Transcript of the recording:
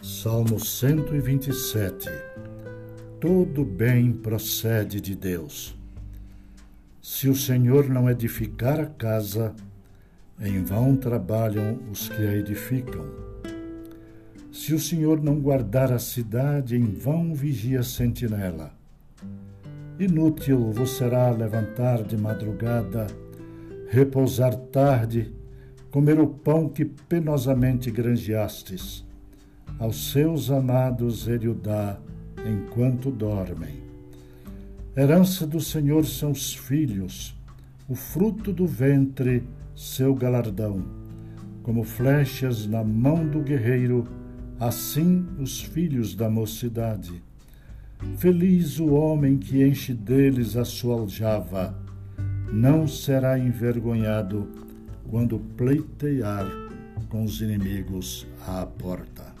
Salmo 127 Todo bem procede de Deus. Se o Senhor não edificar a casa, em vão trabalham os que a edificam. Se o Senhor não guardar a cidade, em vão vigia a sentinela. Inútil vos será levantar de madrugada, repousar tarde, comer o pão que penosamente granjeastes aos seus amados ele o dá enquanto dormem. Herança do Senhor são os filhos, o fruto do ventre, seu galardão. Como flechas na mão do guerreiro, assim os filhos da mocidade. Feliz o homem que enche deles a sua aljava, não será envergonhado quando pleitear com os inimigos à porta.